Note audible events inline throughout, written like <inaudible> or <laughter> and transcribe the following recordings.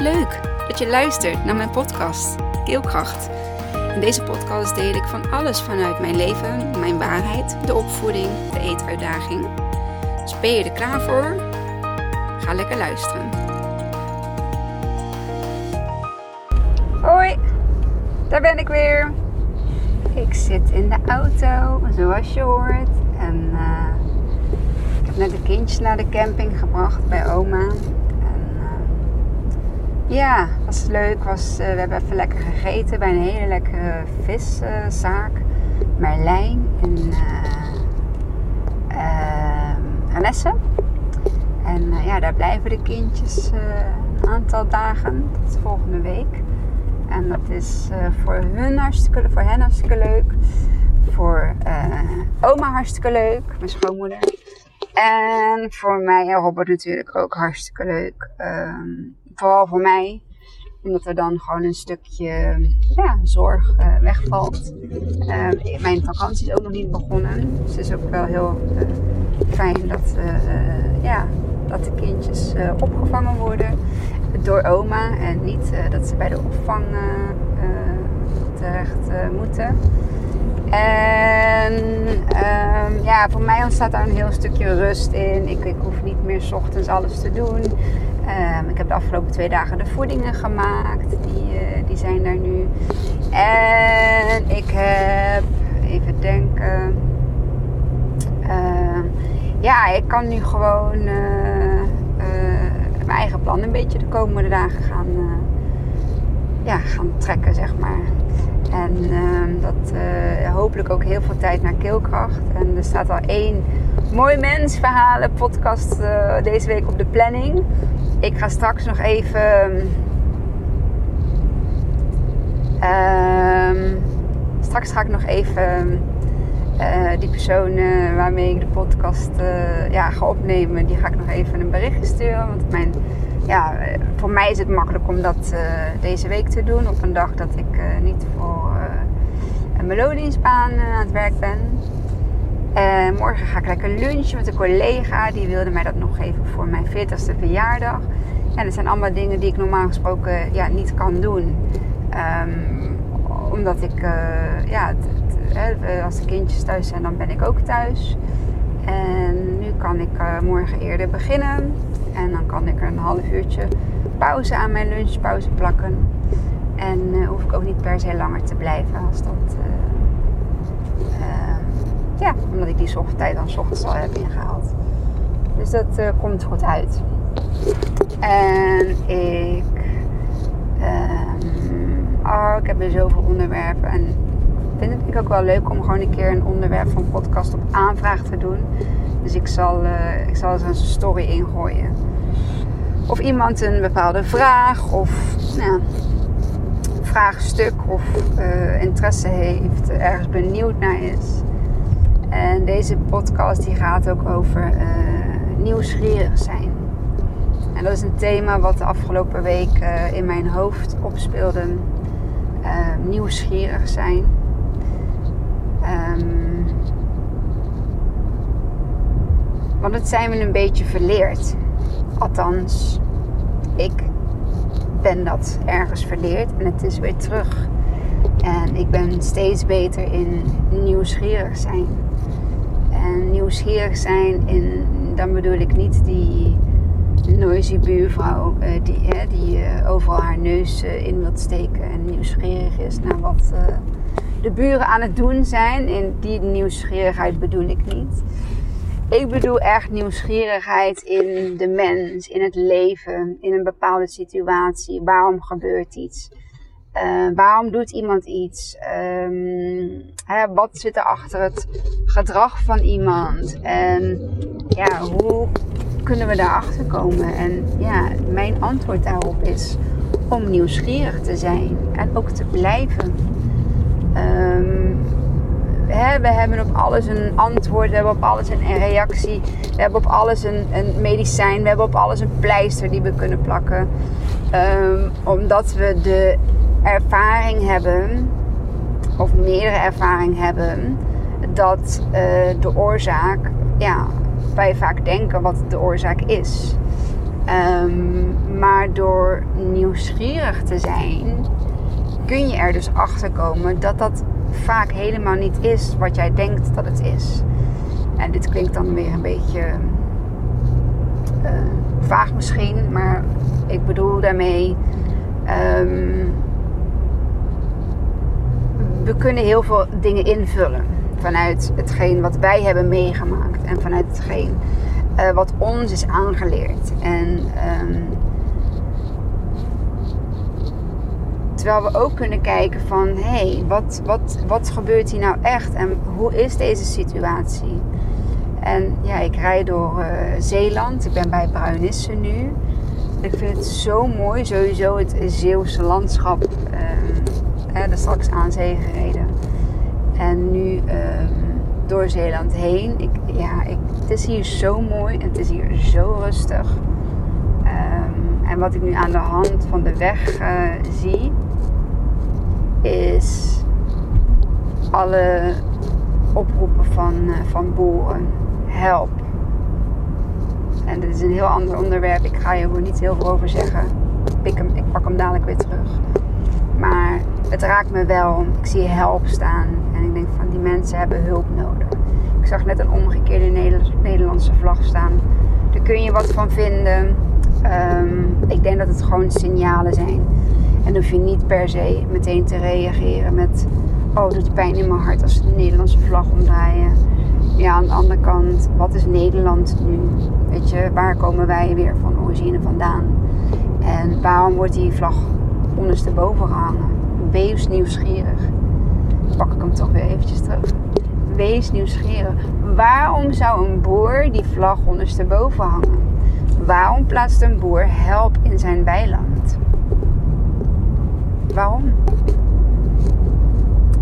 Leuk dat je luistert naar mijn podcast Keelkracht. In deze podcast deel ik van alles vanuit mijn leven, mijn waarheid, de opvoeding, de eetuitdaging. Dus ben je er klaar voor? Ga lekker luisteren. Hoi, daar ben ik weer. Ik zit in de auto, zoals je hoort. En uh, ik heb net de kindjes naar de camping gebracht bij oma. Ja, was leuk. Was, uh, we hebben even lekker gegeten bij een hele lekkere viszaak. Uh, Merlijn in uh, Renesse. En ja, daar blijven de kindjes een aantal dagen. Tot volgende week. En dat is voor hun hartstikke voor hen hartstikke leuk. Voor oma hartstikke leuk, mijn schoonmoeder. En voor mij en Robert natuurlijk ook hartstikke leuk. Um, vooral voor mij. Omdat er dan gewoon een stukje ja, zorg uh, wegvalt. Uh, mijn vakantie is ook nog niet begonnen. Dus het is ook wel heel uh, fijn dat, ja, dat de kindjes opgevangen worden door oma. En niet dat ze bij de opvang terecht moeten. En um, ja, voor mij ontstaat daar een heel stukje rust in. Ik, ik hoef niet meer s ochtends alles te doen. Um, ik heb de afgelopen twee dagen de voedingen gemaakt. Die, uh, die zijn daar nu. En ik heb, even denken. Uh, ja, ik kan nu gewoon uh, mijn eigen plan een beetje de komende dagen gaan, ja, gaan trekken, zeg maar. En uh, dat hopelijk ook heel veel tijd naar keelkracht. En er staat al één mooi mensverhalen podcast uh, deze week op de planning. Ik ga straks nog even. Uh, straks ga ik nog even uh, die persoon waarmee ik de podcast ja, ga opnemen, die ga ik nog even een berichtje sturen. Want mijn, ja, voor mij is het makkelijk om dat deze week te doen. Op een dag dat ik niet voor een melodiesbaan aan het werk ben. En morgen ga ik lekker lunchen met een collega. Die wilde mij dat nog geven voor mijn 40ste verjaardag. En dat zijn allemaal dingen die ik normaal gesproken ja, niet kan doen. Um, omdat ik, uh, ja, het, als de kindjes thuis zijn, dan ben ik ook thuis. En nu kan ik morgen eerder beginnen. En dan kan ik een half uurtje pauze aan mijn lunchpauze plakken. En hoef ik ook niet per se langer te blijven als dat ja, omdat ik die tijd dan ochtends al heb ingehaald. Dus dat uh, komt goed uit. En ik. Um, oh, ik heb weer zoveel onderwerpen. En vind het ook wel leuk om gewoon een keer een onderwerp van podcast op aanvraag te doen. Dus ik zal, uh, ik zal een story ingooien. Of iemand een bepaalde vraag of nou, vraagstuk of uh, interesse heeft, ergens benieuwd naar is. En deze podcast die gaat ook over uh, nieuwsgierig zijn. En dat is een thema wat de afgelopen week uh, in mijn hoofd opspeelde. Uh, nieuwsgierig zijn. Um, want het zijn we een beetje verleerd. Althans, ik ben dat ergens verleerd en het is weer terug. En ik ben steeds beter in nieuwsgierig zijn. En nieuwsgierig zijn, en dan bedoel ik niet die noisy buurvrouw uh, die, die uh, overal haar neus in wilt steken en nieuwsgierig is naar wat de buren aan het doen zijn. En die nieuwsgierigheid bedoel ik niet. Ik bedoel echt nieuwsgierigheid in de mens, in het leven, in een bepaalde situatie. Waarom gebeurt iets? Uh, waarom doet iemand iets? Um, hè, wat zit er achter het gedrag van iemand? En ja, hoe kunnen we daarachter komen? En ja, mijn antwoord daarop is om nieuwsgierig te zijn en ook te blijven. Um, hè, we hebben op alles een antwoord, we hebben op alles een reactie, we hebben op alles een, een medicijn, we hebben op alles een pleister die we kunnen plakken. Um, omdat we de ervaring hebben, of meerdere ervaring hebben, dat uh, de oorzaak, ja, wij vaak denken wat de oorzaak is. Ehm, maar door nieuwsgierig te zijn, kun je er dus achter komen dat dat vaak helemaal niet is wat jij denkt dat het is. En dit klinkt dan weer een beetje uh, vaag misschien, maar ik bedoel daarmee. Um, we kunnen heel veel dingen invullen vanuit hetgeen wat wij hebben meegemaakt en vanuit hetgeen uh, wat ons is aangeleerd. En um, terwijl we ook kunnen kijken van hé, hey, wat, wat, wat gebeurt hier nou echt en hoe is deze situatie? En ja, ik rijd door uh, Zeeland. Ik ben bij Bruinisse nu. Ik vind het zo mooi, sowieso het Zeeuwse landschap. Er straks aan zee gereden. En nu uh, door Zeeland heen. Ik, ja, ik, het is hier zo mooi en het is hier zo rustig. Um, en wat ik nu aan de hand van de weg uh, zie, is alle oproepen van, uh, van boeren help. En dit is een heel ander onderwerp. Ik ga je er niet heel veel over zeggen. Ik pak hem dadelijk weer terug. Maar het raakt me wel. Ik zie help staan. En ik denk van die mensen hebben hulp nodig. Ik zag net een omgekeerde Nederlandse vlag staan. Daar kun je wat van vinden. Um, ik denk dat het gewoon signalen zijn. En hoef je niet per se meteen te reageren met... Oh, het doet pijn in mijn hart als de Nederlandse vlag omdraaien ja, aan de andere kant, wat is Nederland nu? Weet je, waar komen wij weer van origine vandaan? En waarom wordt die vlag ondersteboven gehangen? Wees nieuwsgierig. Pak ik hem toch weer eventjes terug. Wees nieuwsgierig. Waarom zou een boer die vlag ondersteboven hangen? Waarom plaatst een boer help in zijn weiland? Waarom?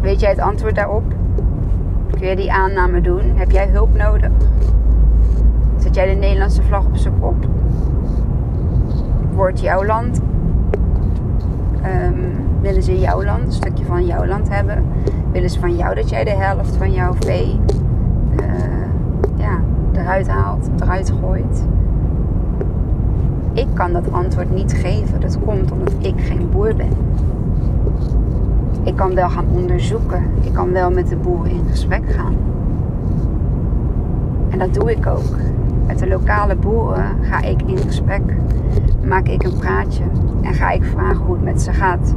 Weet jij het antwoord daarop? Kun je die aanname doen? Heb jij hulp nodig? Zet jij de Nederlandse vlag op zijn kop? Wordt jouw land? Um, willen ze jouw land, een stukje van jouw land hebben? Willen ze van jou dat jij de helft van jouw vee uh, ja, eruit haalt, eruit gooit? Ik kan dat antwoord niet geven. Dat komt omdat ik geen boer ben. Ik kan wel gaan onderzoeken. Ik kan wel met de boeren in gesprek gaan. En dat doe ik ook. Met de lokale boeren ga ik in gesprek. Maak ik een praatje. En ga ik vragen hoe het met ze gaat.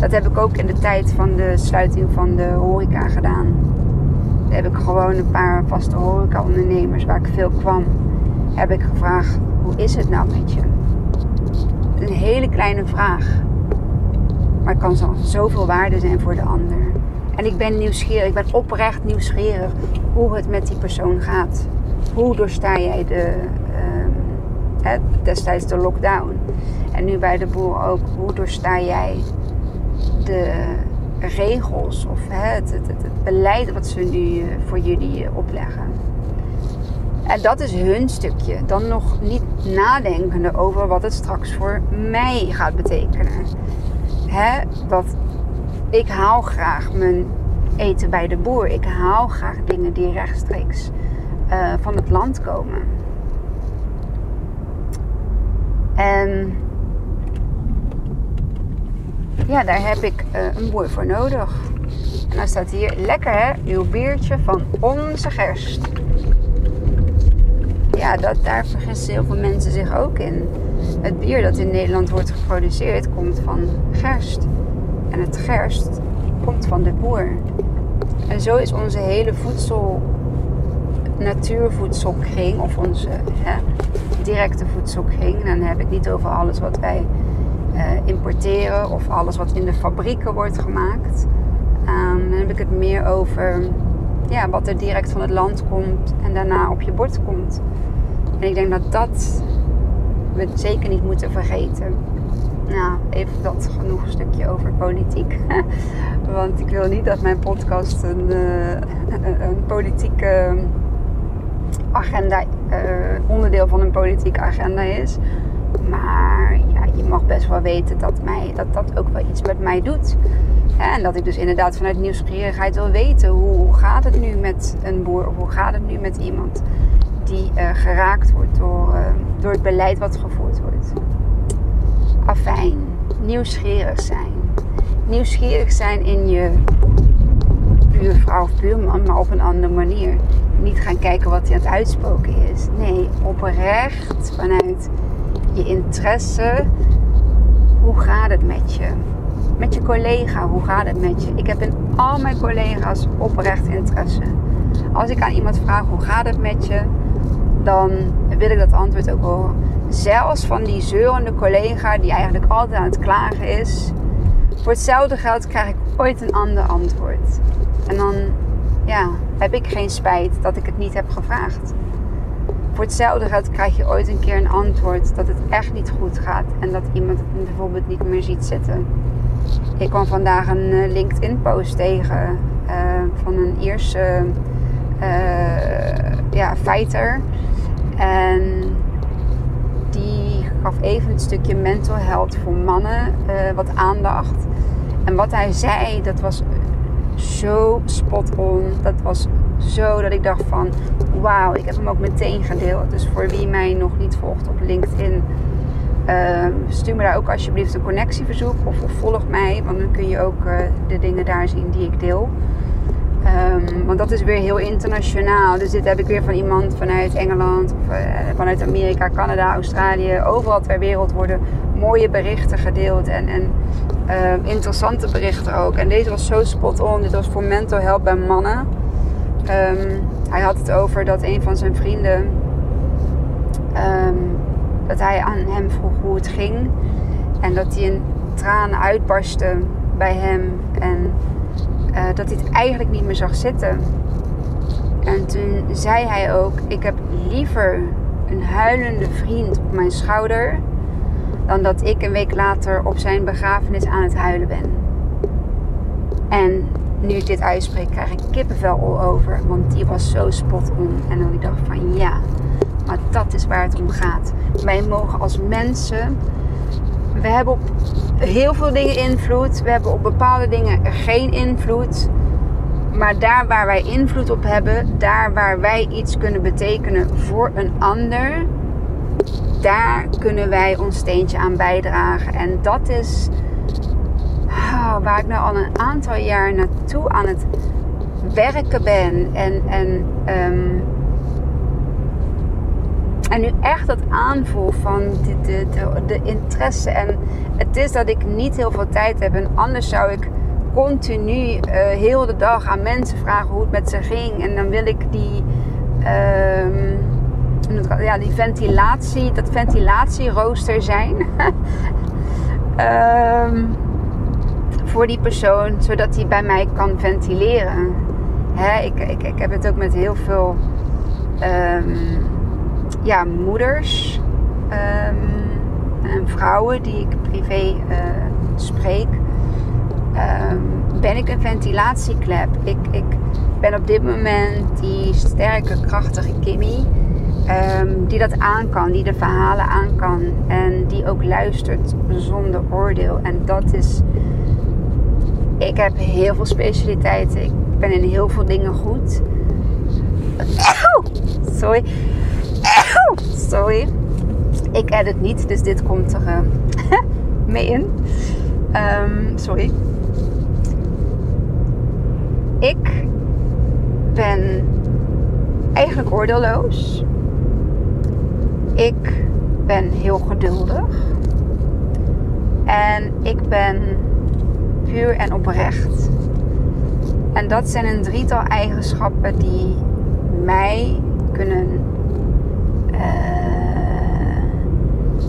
Dat heb ik ook in de tijd van de sluiting van de horeca gedaan. Daar heb ik gewoon een paar vaste horeca-ondernemers waar ik veel kwam. Heb ik gevraagd, hoe is het nou met je? Een hele kleine vraag. Maar kan zo, zoveel waarde zijn voor de ander. En ik ben nieuwsgierig, ik ben oprecht nieuwsgierig hoe het met die persoon gaat. Hoe doorsta jij de, uh, destijds de lockdown? En nu bij de boer ook, hoe doorsta jij de regels of het, het, het, beleid wat ze nu eh, voor jullie eh, opleggen? En dat is hun stukje. Dan nog niet nadenkende over wat het straks voor mij gaat betekenen hè, dat ik haal graag mijn eten bij de boer. Ik haal graag dingen die rechtstreeks uh, van het land komen. En ja, daar heb ik uh, een boer voor nodig. En dan staat hier, lekker hè, uw biertje van onze gerst. Ja, dat, daar vergissen heel veel mensen zich ook in. Het bier dat in Nederland wordt geproduceerd komt van gerst. En het gerst komt van de boer. En zo is onze hele voedsel, natuurvoedselkring, of onze hè, directe voedselkring. Dan heb ik niet over alles wat wij uh, importeren of alles wat in de fabrieken wordt gemaakt. Um, dan heb ik het meer over ja, wat er direct van het land komt en daarna op je bord komt. En ik denk dat dat we zeker niet moeten vergeten. Nou, even dat genoeg stukje over politiek. <laughs> Want ik wil niet dat mijn podcast een, uh, een politieke agenda, uh, onderdeel van een politieke agenda is. Maar je mag best wel weten dat, mij, dat dat ook wel iets met mij doet. En dat ik dus inderdaad vanuit nieuwsgierigheid wil weten hoe gaat het nu met een boer of hoe gaat het nu met iemand die uh, geraakt wordt door, uh, door het beleid wat gevoerd wordt. Afijn, nieuwsgierig zijn. Nieuwsgierig zijn in je buurvrouw of buurman, maar op een andere manier. Niet gaan kijken wat hij aan het uitspoken is. Nee, oprecht vanuit je interesse. Hoe gaat het met je? Met je collega, hoe gaat het met je? Ik heb in al mijn collega's oprecht interesse. Als ik aan iemand vraag hoe gaat het met je, dan wil ik dat antwoord ook horen. Zelfs van die zeurende collega die eigenlijk altijd aan het klagen is. Voor hetzelfde geld krijg ik ooit een ander antwoord. En dan ja, heb ik geen spijt dat ik het niet heb gevraagd. Voor hetzelfde geld krijg je ooit een keer een antwoord dat het echt niet goed gaat en dat iemand het bijvoorbeeld niet meer ziet zitten. Ik kwam vandaag een eh, LinkedIn-post tegen uh, van een Ierse uh, ja, fighter. En die gaf even het stukje mental health voor mannen wat aandacht. En wat hij zei, dat was zo spot on. Dat was zo dat ik dacht van wauw, ik heb hem ook meteen gedeeld. Dus voor wie mij nog niet volgt op LinkedIn, uh, stuur me daar ook alsjeblieft een connectieverzoek of, volg mij, want dan kun je ook uh, de dingen daar zien die ik deel. Um, want dat is weer heel internationaal. Dus dit heb ik weer van iemand vanuit Engeland, of, uh, vanuit Amerika, Canada, Australië. Overal ter wereld worden mooie berichten gedeeld. En, en uh, interessante berichten ook. En deze was zo spot on. Dit was voor mental health bij mannen. Um, hij had het over dat een van zijn vrienden. Um, dat hij aan hem vroeg hoe het ging. En dat hij in tranen uitbarstte bij hem. En uh, dat hij het eigenlijk niet meer zag zitten. En toen zei hij ook: Ik heb liever een huilende vriend op mijn schouder dan dat ik een week later op zijn begrafenis aan het huilen ben. En nu ik dit uitspreek, krijg ik kippenvel over. Want die was zo spot on. En dan ik dacht van ja, maar dat is waar het om gaat. Wij mogen als mensen. We hebben op heel veel dingen invloed. We hebben op bepaalde dingen geen invloed. Maar daar waar wij invloed op hebben, daar waar wij iets kunnen betekenen voor een ander, daar kunnen wij ons steentje aan bijdragen. En dat is waar ik nou al een aantal jaar naartoe aan het werken ben. En, en, um, en nu echt dat aanvoel van de, de, de, interesse. En het is dat ik niet heel veel tijd heb. En anders zou ik continu uh, heel de dag aan mensen vragen hoe het met ze ging. En dan wil ik die. Um, ja, die ventilatie, dat ventilatierooster zijn. um, <laughs> voor die persoon, zodat hij bij mij kan ventileren. Hè, ik, ik, ik heb het ook met heel veel um, ja, moeders um, en vrouwen die ik privé uh, spreek. ben ik een ventilatieklep. Ik, ik ben op dit moment die sterke, krachtige Kimmy die dat aan kan, die de verhalen aan kan en die ook luistert zonder oordeel. En dat is. Ik heb heel veel specialiteiten. Ik ben in heel veel dingen goed. Sorry. Sorry. Ik edit niet, dus dit komt er uh, <laughs> mee in. Um, sorry. Ik ben eigenlijk oordeelloos. Ik ben heel geduldig. En ik ben en oprecht. En dat zijn een drietal eigenschappen die mij kunnen uh,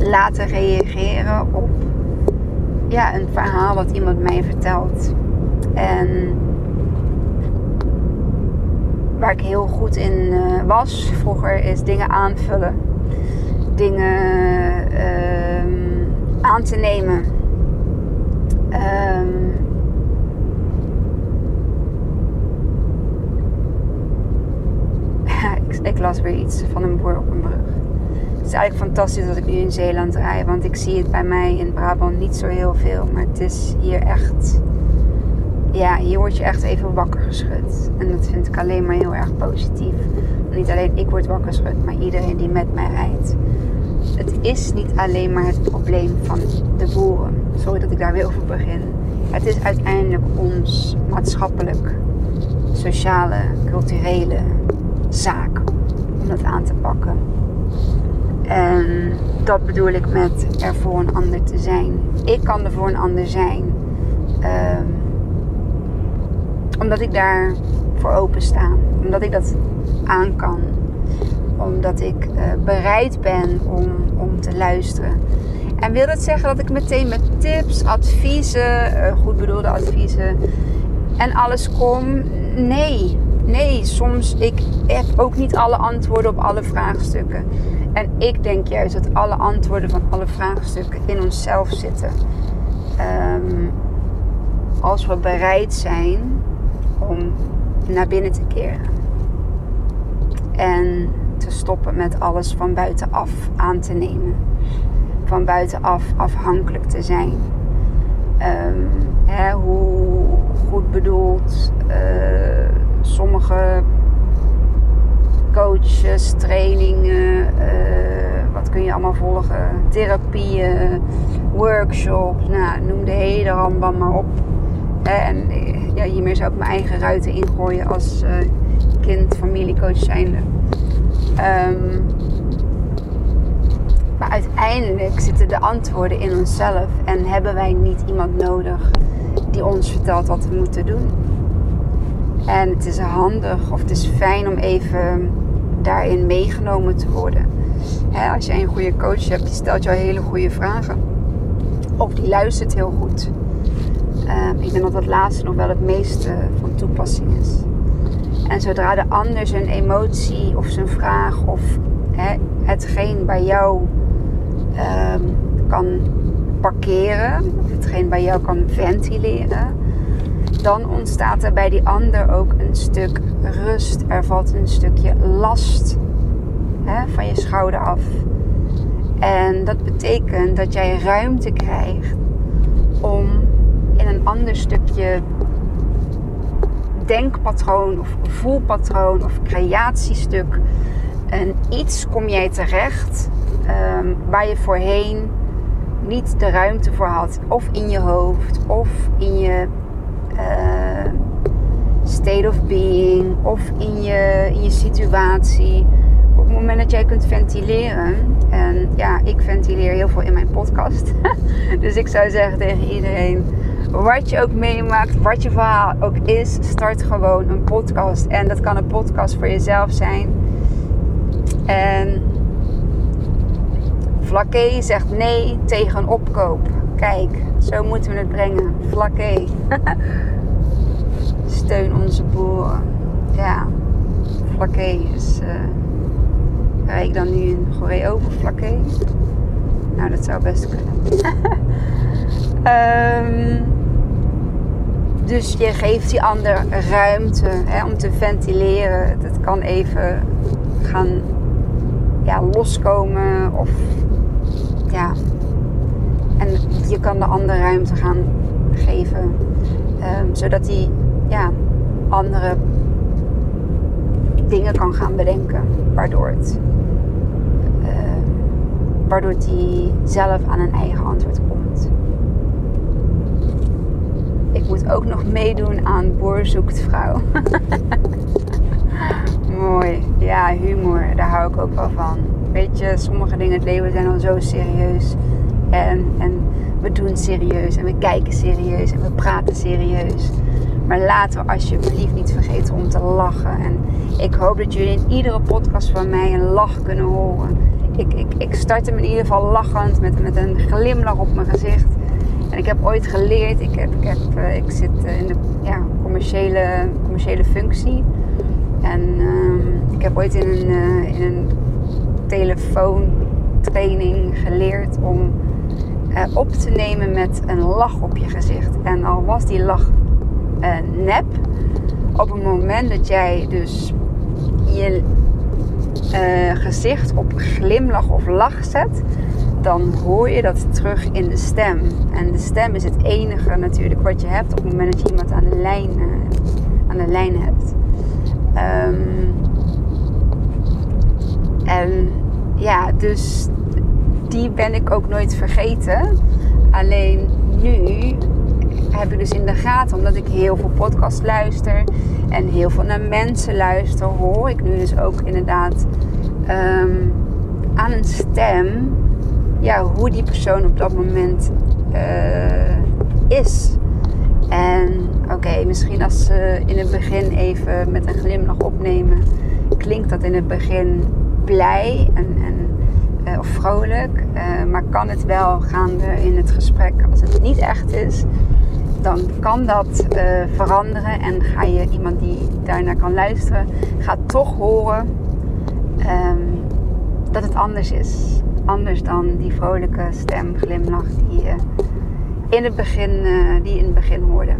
laten reageren op ja, een verhaal wat iemand mij vertelt. En waar ik heel goed in uh, was vroeger is dingen aanvullen dingen um, aan te nemen. Um, <laughs> ik, ik, las weer iets van een boer op een brug. Het is eigenlijk fantastisch dat ik nu in Zeeland rij, want ik zie het bij mij in Brabant niet zo heel veel. Maar het is hier echt. Ja, hier word je echt even wakker geschud. En dat vind ik alleen maar heel erg positief. niet alleen ik word wakker geschud, maar iedereen die met mij rijdt. Het is niet alleen maar het probleem van de boeren. Sorry dat ik daar weer over begin. Het is uiteindelijk ons maatschappelijk, sociale, culturele zaak om dat aan te pakken. En dat bedoel ik met er voor een ander te zijn. Ik kan er voor een ander zijn. Um, omdat ik daar voor open sta. Omdat ik dat aan kan. Omdat ik uh, bereid ben om, om te luisteren. En wil dat zeggen dat ik meteen met tips, adviezen, uh, goed bedoelde adviezen en alles kom? Nee. Nee, soms ik heb ook niet alle antwoorden op alle vraagstukken. En ik denk juist dat alle antwoorden van alle vraagstukken in onszelf zitten. Um, als we bereid zijn om naar binnen te keren. En te stoppen met alles van buitenaf aan te nemen. Van buitenaf afhankelijk te zijn. Um, hè, hoe goed bedoeld uh, sommige coaches, trainingen, uh, wat kun je allemaal volgen, therapieën, workshops, nou, noem de hele rambam maar op. En ja, hiermee zou ik mijn eigen ruiten ingooien als kind, familiecoach zijnde. Um, maar uiteindelijk zitten de antwoorden in onszelf en hebben wij niet iemand nodig die ons vertelt wat we moeten doen. En het is handig of het is fijn om even daarin meegenomen te worden. als jij een goede coach hebt, die stelt jou hele goede vragen. Of die luistert heel goed. Ehm, ik denk dat dat laatste nog wel het meeste van toepassing is. En zodra de ander zijn emotie of zijn vraag of hetgeen bij jou um, kan parkeren, hetgeen bij jou kan ventileren, dan ontstaat er bij die ander ook een stuk rust. Er valt een stukje last hè, van je schouder af. En dat betekent dat jij ruimte krijgt om in een ander stukje denkpatroon of voelpatroon of creatiestuk en iets kom jij terecht um, waar je voorheen niet de ruimte voor had. Of in je hoofd of in je uh, state of being of in je, in je situatie. Op het moment dat jij kunt ventileren, en ja, ik ventileer heel veel in mijn podcast. <laughs> dus ik zou zeggen tegen iedereen: wat je ook meemaakt, wat je verhaal ook is, start gewoon een podcast. En dat kan een podcast voor jezelf zijn. En Vlakke zegt nee tegen opkoop. Kijk, zo moeten we het brengen. Vlakke. <laughs> Steun onze boeren. Ja, Vlakke is. Uh, rij ik dan nu een goree over Vlakke? Nou, dat zou best kunnen. um, <laughs> dus je geeft die ander ruimte hè, om te ventileren. Het kan even gaan ja, loskomen of ja. En je kan de ander ruimte gaan geven. Um, zodat hij ja, andere dingen kan gaan bedenken. Waardoor het uh, waardoor hij zelf aan een eigen antwoord komt. Ik moet ook nog meedoen aan Boer zoekt vrouw. <laughs> Mooi. Ja, humor. Daar hou ik ook wel van. Weet je, sommige dingen in het leven zijn al zo serieus. En, en we doen serieus en we kijken serieus en we praten serieus. Maar laten we alsjeblieft niet vergeten om te lachen. En ik hoop dat jullie in iedere podcast van mij een lach kunnen horen. Ik, ik, ik start hem in ieder geval lachend met, met een glimlach op mijn gezicht. En ik heb ooit geleerd, ik, heb, ik, heb, eh, ik zit eh, in de ja, commerciële, commerciële functie. En uh, ik heb ooit in een, uh, in een telefoontraining geleerd om op te nemen met een lach op je gezicht. En al was die lach nep, op het moment dat jij dus je gezicht op glimlach of lach zet, dan hoor je dat terug in de stem. En de stem is het enige natuurlijk wat je hebt op het moment dat je iemand aan de lijn, uh, aan de lijn hebt. Um, En ja, dus die ben ik ook nooit vergeten. Alleen nu heb ik dus in de gaten, omdat ik heel veel podcasts luister en heel veel naar mensen luister, hoor ik nu dus ook inderdaad ehm, aan een stem ja, hoe die persoon op dat moment uh, is. En oké, misschien als ze in het begin even met een glimlach opnemen, klinkt dat in het begin blij en, en uh, of vrolijk. Uh, maar kan het wel gaande in het gesprek, als het niet echt is, dan kan dat veranderen. En ga je iemand die daarnaar kan luisteren, gaat toch horen um, dat het anders is. Anders dan die vrolijke stem, glimlach die je in het begin, die in het begin hoorde. Um,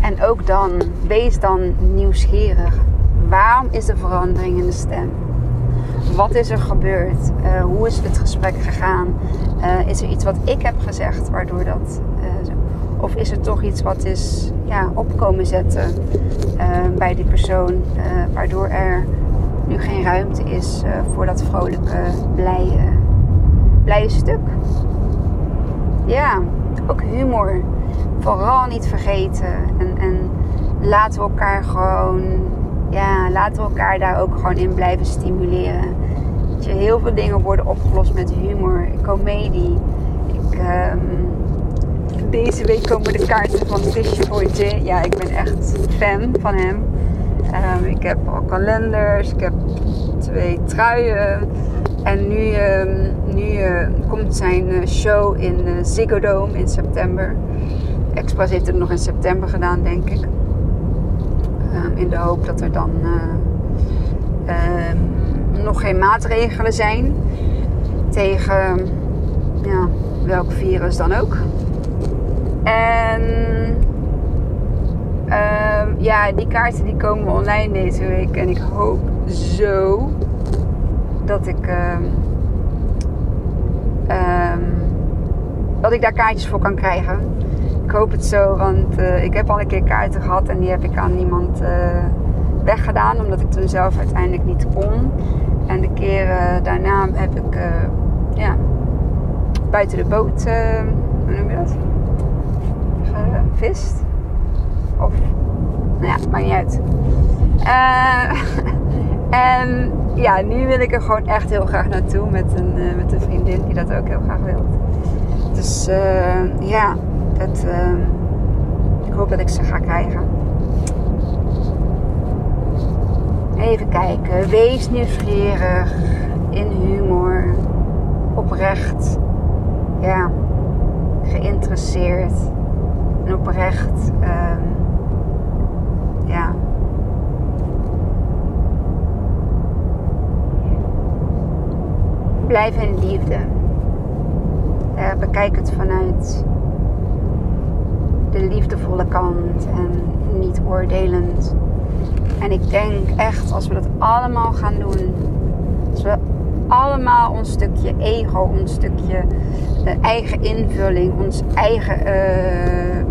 en ook dan, wees dan nieuwsgierig. Waarom is de verandering in de stem? Wat is er gebeurd? Uh, hoe is het gesprek gegaan? Is er iets wat ik heb gezegd waardoor dat. Of is er toch iets wat is ja, opkomen zetten bij die persoon, waardoor er nu geen ruimte is voor dat vrolijke, blije, blije stuk? Ja, ook humor. Vooral niet vergeten. En, en laten we elkaar gewoon ja, laten we elkaar daar ook gewoon in blijven stimuleren. je, heel veel dingen worden opgelost met humor, comedie. Ik, um, deze week komen de kaarten van Christopher J. Ja, ik ben echt fan van hem. Um, ik heb al kalenders, ik heb twee truien. En nu, um, nu uh, komt zijn uh, show in uh, Ziggo Dome in september. Express heeft het nog in september gedaan, denk ik. Ehm, in de hoop dat er dan nog geen maatregelen zijn tegen ja, welk virus dan ook. En uh, ja, die kaarten die komen online deze week. En ik hoop zo dat ik, dat ik daar kaartjes voor kan krijgen ik hoop het zo, want uh, ik heb al een keer kaarten gehad en die heb ik aan iemand uh, weggedaan, omdat ik toen zelf uiteindelijk niet kon. En de keren daarna heb ik uh, ja, buiten de boot, hoe noem je dat? Gevist. Nou ja, maakt niet uit. <laughs> en ja, nu wil ik er gewoon echt heel graag naartoe met een, met een vriendin die dat ook heel graag wil. Dus ja, het, uh, ik hoop dat ik ze ga krijgen. Even kijken. Wees nieuwsgierig. In humor. Oprecht. Ja. Geïnteresseerd. En oprecht. Um, ja. Blijf in liefde. Bekijk het vanuit de liefdevolle kant en niet oordelend. En ik denk echt, als we dat allemaal gaan doen, als we allemaal ons stukje ego, ons stukje uh, eigen invulling, ons eigen uh,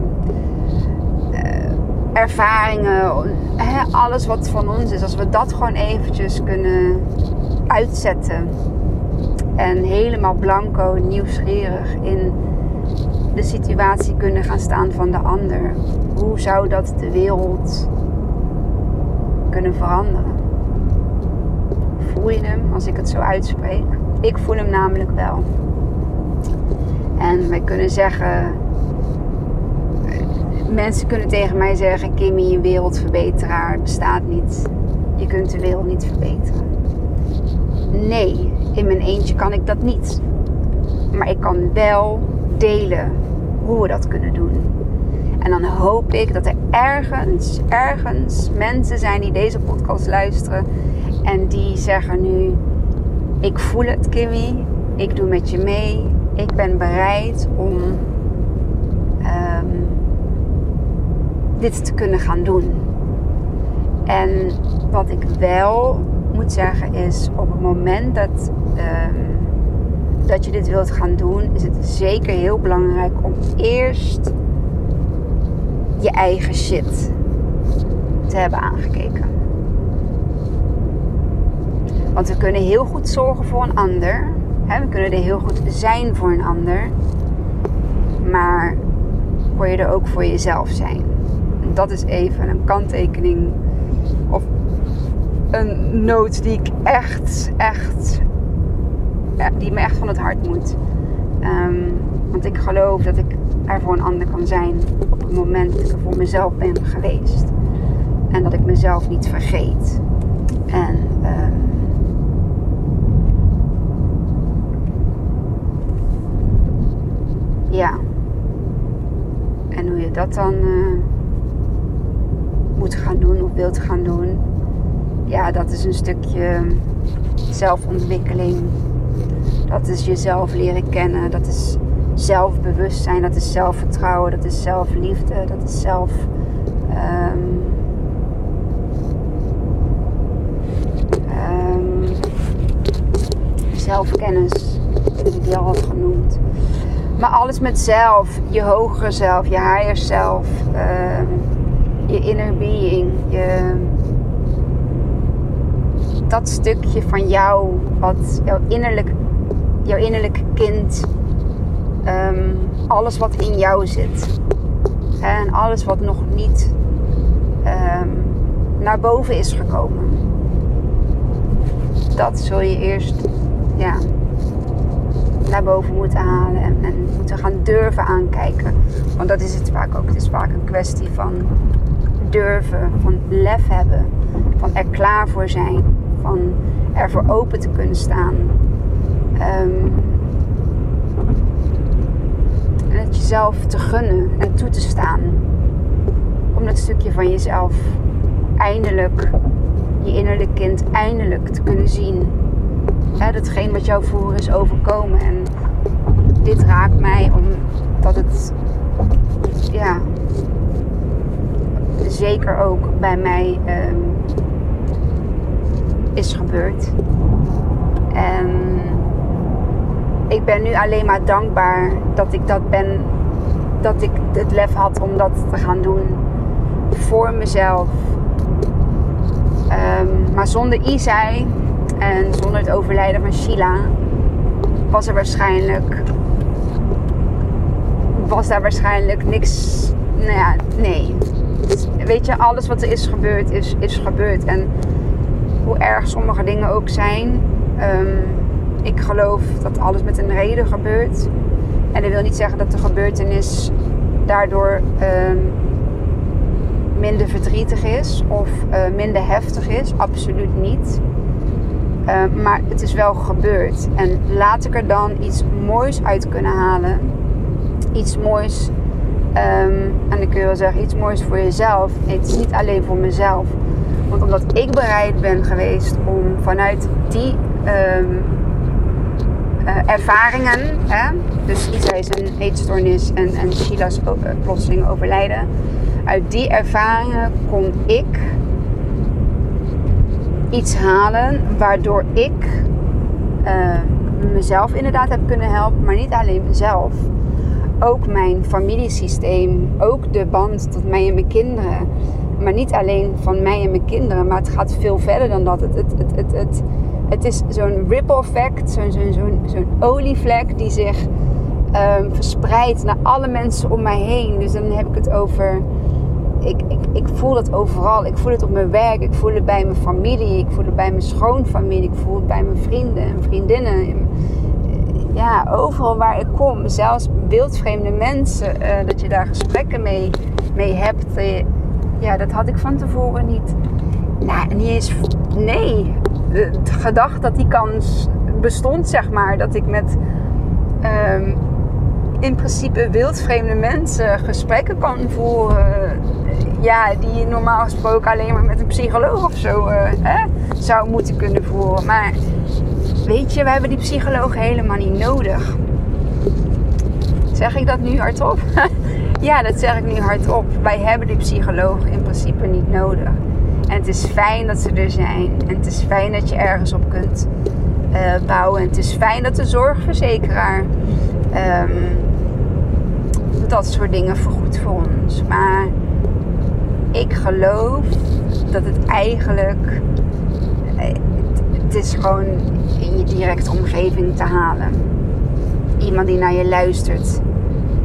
ervaringen, hè, alles wat van ons is, als we dat gewoon eventjes kunnen uitzetten en helemaal blanco, nieuwsgierig in de situatie kunnen gaan staan van de ander. Hoe zou dat de wereld kunnen veranderen? Voel je hem als ik het zo uitspreek? Ik voel hem namelijk wel. En wij kunnen zeggen, mensen kunnen tegen mij zeggen: Kimmy, een wereldverbeteraar bestaat niet. Je kunt de wereld niet verbeteren. Nee, in mijn eentje kan ik dat niet. Maar ik kan wel delen hoe we dat kunnen doen. En dan hoop ik dat er ergens, ergens mensen zijn die deze podcast luisteren en die zeggen nu: Ik voel het, Kimmy. Ik doe met je mee. Ik ben bereid om um, dit te kunnen gaan doen. En wat ik wel moet zeggen is: op het moment dat. Um, dat je dit wilt gaan doen, is het zeker heel belangrijk om eerst je eigen shit te hebben aangekeken. Want we kunnen heel goed zorgen voor een ander. Hè? We kunnen er heel goed zijn voor een ander. Maar kon je er ook voor jezelf zijn? Dat is even een kanttekening of een noot die ik echt, echt, die me echt van het hart moet. Ehm, want ik geloof dat ik er voor een ander kan zijn op het moment dat ik er voor mezelf ben geweest. En dat ik mezelf niet vergeet. En um, ja. En hoe je dat dan uh, moet gaan doen of wilt gaan doen. Ja, dat is een stukje zelfontwikkeling. Dat is jezelf leren kennen. Dat is zelfbewustzijn. Dat is zelfvertrouwen. Dat is zelfliefde. Dat is zelf. Um, um, zelfkennis. Heb ik al had genoemd. Maar alles met zelf. Je hogere zelf. Je higher zelf. Um, je inner being. Dat stukje van jou. Wat jouw innerlijk, jouw innerlijke kind. Um, alles wat in jou zit. En alles wat nog niet um, naar boven is gekomen. Dat zul je eerst ja, naar boven moeten halen en, en, moeten gaan durven aankijken. Want dat is het vaak ook. Het is vaak een kwestie van durven, van lef hebben, van er klaar voor zijn, van ervoor open te kunnen staan. Um, en het jezelf te gunnen en toe te staan. Om dat stukje van jezelf eindelijk, je innerlijk kind, eindelijk te kunnen zien hè, datgene wat jou vroeger is overkomen. En dit raakt mij omdat het, ja, zeker ook bij mij um, is gebeurd. En ik ben nu alleen maar dankbaar dat ik dat ben, dat ik het lef had om dat te gaan doen voor mezelf. Um, maar zonder Isai en zonder het overlijden van Sheila was er waarschijnlijk. Was daar waarschijnlijk niks. Nou ja, nee. Weet je, alles wat er is gebeurd, is, is gebeurd. En hoe erg sommige dingen ook zijn. Um, ik geloof dat alles met een reden gebeurt. En dat wil niet zeggen dat de gebeurtenis daardoor um, minder verdrietig is of uh, minder heftig is. Absoluut niet. Uh, maar het is wel gebeurd. En laat ik er dan iets moois uit kunnen halen. Iets moois. Um, en dan kun je wel zeggen, iets moois voor jezelf. Het is niet alleen voor mezelf. Want omdat ik bereid ben geweest om vanuit die um, uh, ervaringen. Hè? Dus Isa is een eetstoornis en, en Sheila's uh, plotseling overlijden. Uit die ervaringen kon ik iets halen waardoor ik uh, mezelf inderdaad heb kunnen helpen, maar niet alleen mezelf. Ook mijn familiesysteem, ook de band tot mij en mijn kinderen. Maar niet alleen van mij en mijn kinderen, maar het gaat veel verder dan dat. Het, het, het, het, het, is zo'n ripple effect, zo'n zo'n olievlek die zich um, verspreidt naar alle mensen om mij heen. Dus dan heb ik het over. Ik, ik, ik voel het overal. Ik voel het op mijn werk. Ik voel het bij mijn familie. Ik voel het bij mijn schoonfamilie. Ik voel het bij mijn vrienden en vriendinnen. Ja, overal waar ik kom. Zelfs wildvreemde mensen. Uh, dat je daar gesprekken mee, mee hebt. Uh, ja, dat had ik van tevoren niet. Nou, niet eens. Nee, de gedacht dat die kans bestond, zeg maar. Dat ik met um, in principe wildvreemde mensen gesprekken kan voeren. Ja, die normaal gesproken alleen maar met een psycholoog of zo hè, zou moeten kunnen voeren. Maar weet je, we hebben die psycholoog helemaal niet nodig. Zeg ik dat nu hardop? <laughs> ja, dat zeg ik nu hardop. Wij hebben die psycholoog in principe niet nodig. En het is fijn dat ze er zijn. En het is fijn dat je ergens op kunt uh, bouwen. En het is fijn dat de zorgverzekeraar um, dat soort dingen vergoedt voor ons. Maar ik geloof dat het eigenlijk. Eh, het is gewoon in je directe omgeving te halen. Iemand die naar je luistert.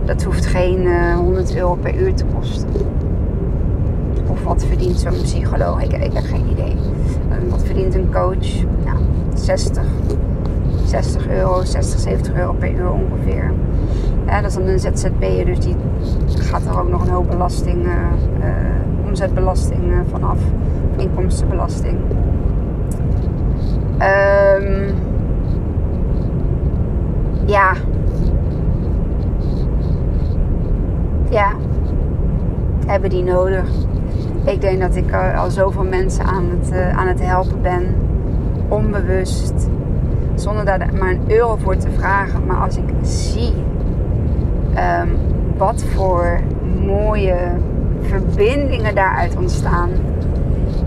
Dat hoeft geen 100 eh, euro per uur te kosten. Of wat verdient zo'n psycholoog? Ik, heb geen idee. Wat verdient een coach? Nou, 60, 60 euro, 60, 70 euro per uur ongeveer. Dat is dan een ZZP'er, dus die gaat er ook nog een hoop belasting, uh, omzetbelasting uh, vanaf. Inkomstenbelasting. Um, ja. Ja. Hebben die nodig. Ik denk dat ik al zoveel mensen aan het, uh, aan het helpen ben. Onbewust. Zonder daar maar een euro voor te vragen. Maar als ik zie um, wat voor mooie verbindingen daaruit ontstaan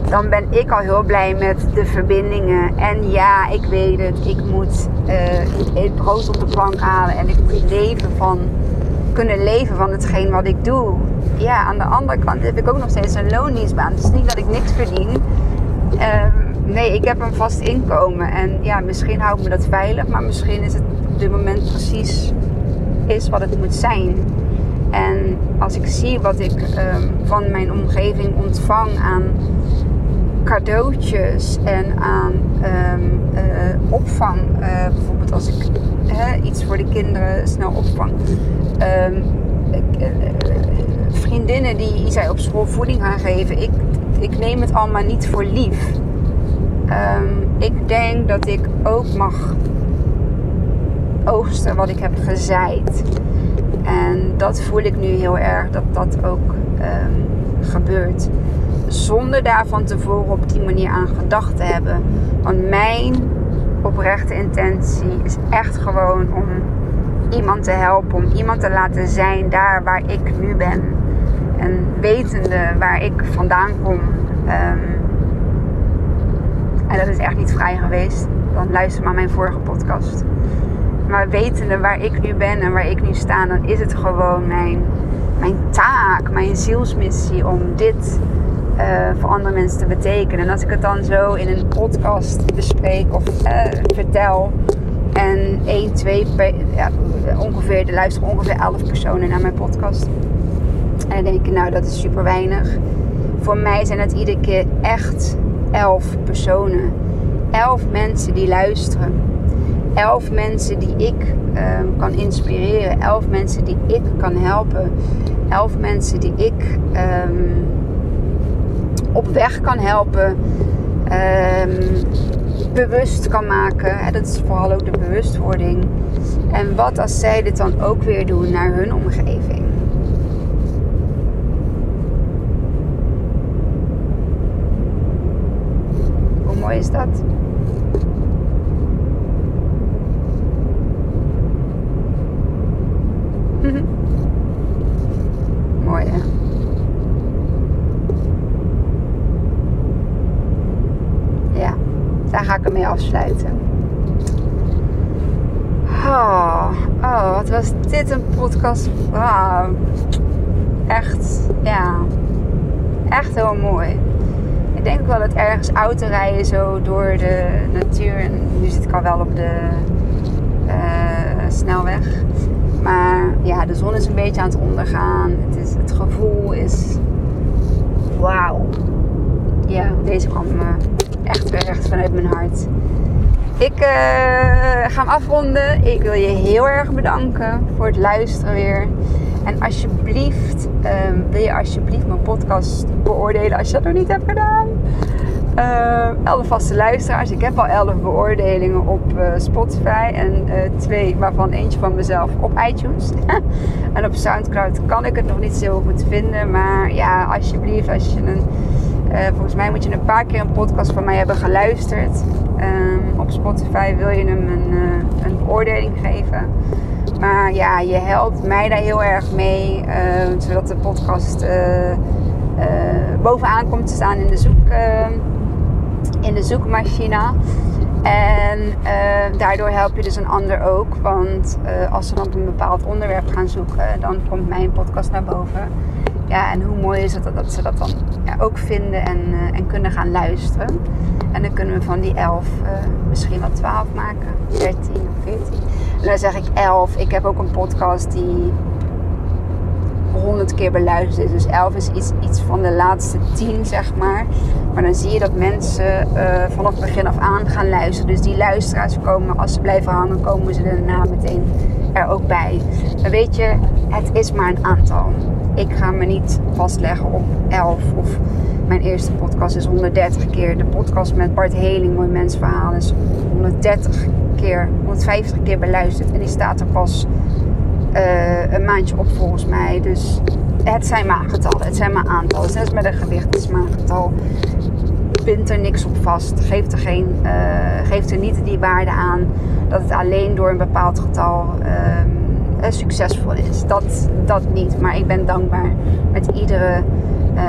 dan ben ik al heel blij met de verbindingen. En ja, ik weet het, ik moet uh, brood op de plank halen en ik moet leven van, kunnen leven van hetgeen wat ik doe. Ja, aan de andere kant heb ik ook nog steeds een loondienstbaan. Het is niet dat ik niks verdien. Uh, nee, ik heb een vast inkomen. En ja, misschien hou ik me dat veilig, maar misschien is het op dit moment precies is wat het moet zijn. En als ik zie wat ik um, van mijn omgeving ontvang aan cadeautjes en aan um, uh, opvang. Uh, bijvoorbeeld als ik iets voor de kinderen snel opvang. Um, vriendinnen die zij op school voeding gaan geven. Ik, ik neem het allemaal niet voor lief. Um, ik denk dat ik ook mag oogsten wat ik heb gezaaid. En dat voel ik nu heel erg dat dat ook gebeurt zonder daar van tevoren op die manier aan gedacht te hebben. Want mijn oprechte intentie is echt gewoon om iemand te helpen, om iemand te laten zijn daar waar ik nu ben. En wetende waar ik vandaan kom. Ehm, en dat is echt niet vrij geweest. Dan luister maar mijn vorige podcast. Maar wetende waar ik nu ben en waar ik nu sta, dan is het gewoon mijn, mijn taak, mijn zielsmissie om dit uh, voor andere mensen te betekenen. En als ik het dan zo in een podcast bespreek of uh, vertel. En 1, 2, ja, ongeveer, er luisteren ongeveer 11 personen naar mijn podcast. En dan denk ik, nou dat is super weinig. Voor mij zijn het iedere keer echt 11 personen. 11 mensen die luisteren. 11 mensen die ik um, kan inspireren. 11 mensen die ik kan helpen. 11 mensen die ik um, op weg kan helpen. Um, bewust kan maken. Dat is vooral ook de bewustwording. En wat als zij dit dan ook weer doen naar hun omgeving? Hoe mooi is dat? mooi hè? Daar ga ik ermee afsluiten. Oh, oh, wat was dit een podcast. Wow. Echt, ja. Echt heel mooi. Ik denk wel dat ergens autorijden zo door de natuur. En nu zit ik al wel op de uh, snelweg. Maar ja, de zon is een beetje aan het ondergaan. Het, is, het gevoel is. Wauw. Ja, deze kwam uh, echt echt vanuit mijn hart. Ik uh, ga hem afronden. Ik wil je heel erg bedanken voor het luisteren weer. En alsjeblieft, um, wil je alsjeblieft mijn podcast beoordelen als je dat nog niet hebt gedaan. Uh, elf vaste luisteraars. Ik heb al elf beoordelingen op uh, Spotify. En twee, waarvan eentje van mezelf op iTunes. <laughs> en op Soundcloud kan ik het nog niet zo goed vinden. Maar ja, alsjeblieft, als je een uh, volgens mij moet je een paar keer een podcast van mij hebben geluisterd. Um, op Spotify wil je hem een, uh, een beoordeling geven. Maar ja, je helpt mij daar heel erg mee. Uh, zodat de podcast bovenaan komt te staan in de, zoek, in de zoekmachine. En daardoor help je dus een ander ook. Want als ze dan op een bepaald onderwerp gaan zoeken, dan komt mijn podcast naar boven. Ja, en hoe mooi is het dat ze dat dan ook vinden en, uh, en kunnen gaan luisteren. En dan kunnen we van die 11 uh, misschien wel 12 maken, 13 of 14. En dan zeg ik 11. Ik heb ook een podcast die 100 keer beluisterd is. Dus 11 is iets, iets van de laatste 10, zeg maar. Maar dan zie je dat mensen uh, vanaf het begin af aan gaan luisteren. Dus die luisteraars komen, als ze blijven hangen, komen ze daarna meteen er ook bij. Dan weet je, het is maar een aantal. Ik ga me niet vastleggen op 11 of mijn eerste podcast is 130 keer. De podcast met Bart Heling, Mooi Mensverhaal, is 130 keer, 150 keer beluisterd. En die staat er pas uh, een maandje op volgens mij. Dus het zijn maar getallen, het zijn maar aantallen. Zelfs met een gewicht, het is maar een getal. Er niks op vast. Geeft er, geen, uh, geeft er niet die waarde aan dat het alleen door een bepaald getal um, succesvol is. Dat, dat niet. Maar ik ben dankbaar met iedere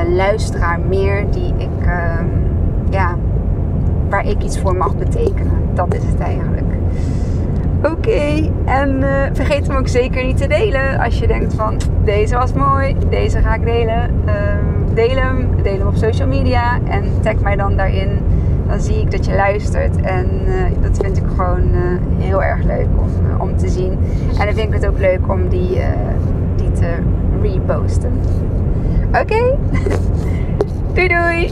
luisteraar meer die ik, uh, ja, waar ik iets voor mag betekenen. Dat is het eigenlijk. Oké, en uh, vergeet hem ook zeker niet te delen. Als je denkt van deze was mooi, deze ga ik delen. Uh, deel hem, deel hem op social media en tag mij dan daarin. Dan zie ik dat je luistert en uh, dat vind ik gewoon uh, heel erg leuk om, om te zien. En dan vind ik het ook leuk om die, die te reposten. Oké, <laughs> doei doei!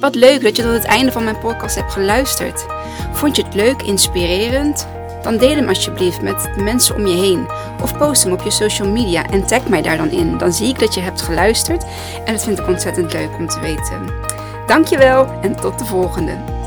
Wat leuk dat je tot het einde van mijn podcast hebt geluisterd. Vond je het leuk, inspirerend? Dan deel hem alsjeblieft met de mensen om je heen. Of post hem op je social media en tag mij daar dan in. Dan zie ik dat je hebt geluisterd en dat vind ik ontzettend leuk om te weten. Dankjewel en tot de volgende.